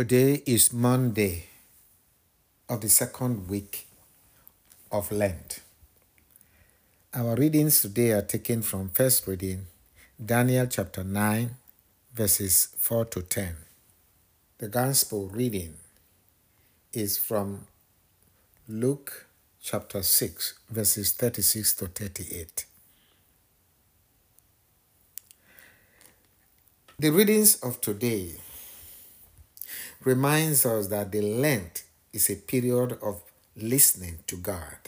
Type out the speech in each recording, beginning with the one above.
Today is Monday of the second week of Lent. Our readings today are taken from first reading, Daniel chapter 9, verses 4 to 10. The gospel reading is from Luke chapter 6, verses 36 to 38. The readings of today reminds us that the Lent is a period of listening to God,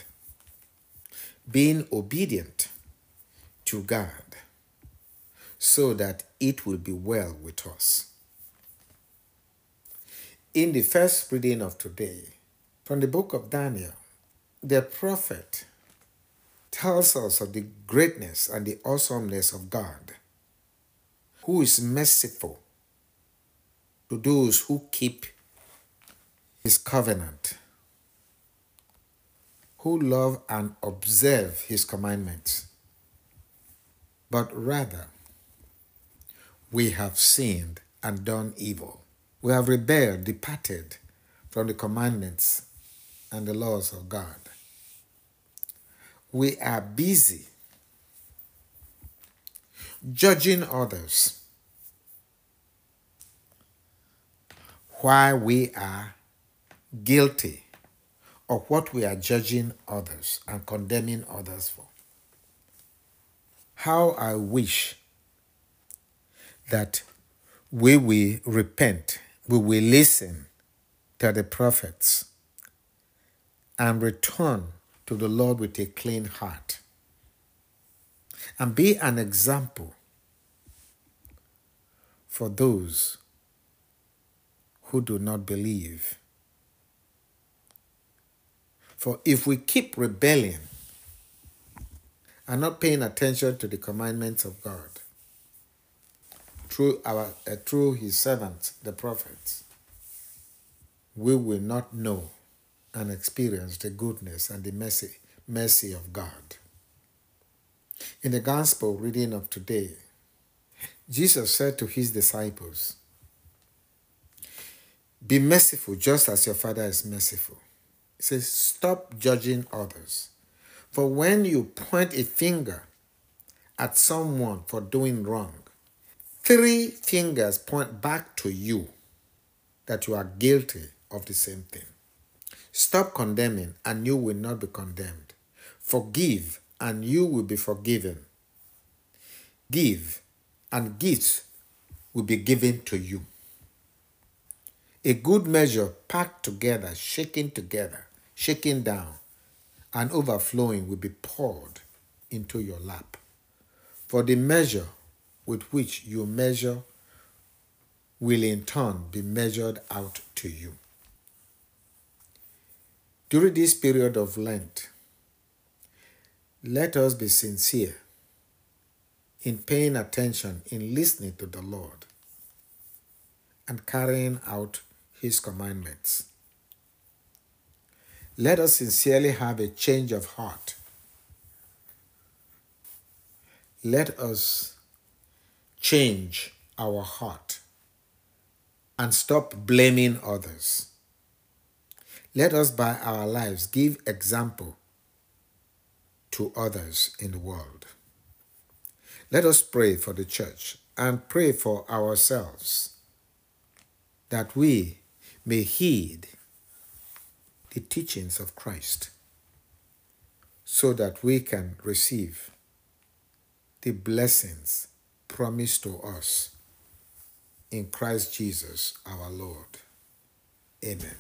being obedient to God, so that it will be well with us. In the first reading of today, from the book of Daniel, the prophet tells us of the greatness and the awesomeness of God, who is merciful to those who keep his covenant, who love and observe his commandments. But rather, we have sinned and done evil. We have rebelled, departed from the commandments and the laws of God. We are busy judging others while we are guilty of what we are judging others and condemning others for. How I wish that we will repent, we will listen to the prophets and return to the Lord with a clean heart and be an example for those who do not believe. For if we keep rebelling and not paying attention to the commandments of God through our uh, through his servants, the prophets, we will not know and experience the goodness and the mercy mercy of God. In the gospel reading of today, Jesus said to his disciples, be merciful just as your Father is merciful. He says, Stop judging others. For when you point a finger at someone for doing wrong, three fingers point back to you that you are guilty of the same thing. Stop condemning, and you will not be condemned. Forgive, and you will be forgiven. Give, and gifts will be given to you. A good measure packed together, shaken together, shaken down, and overflowing will be poured into your lap. For the measure with which you measure will in turn be measured out to you. During this period of Lent, let us be sincere in paying attention, in listening to the Lord, and carrying out his commandments. Let us sincerely have a change of heart. Let us change our heart and stop blaming others. Let us, by our lives, give example to others in the world. Let us pray for the church and pray for ourselves that we may heed the teachings of Christ so that we can receive the blessings promised to us in Christ Jesus our Lord. Amen.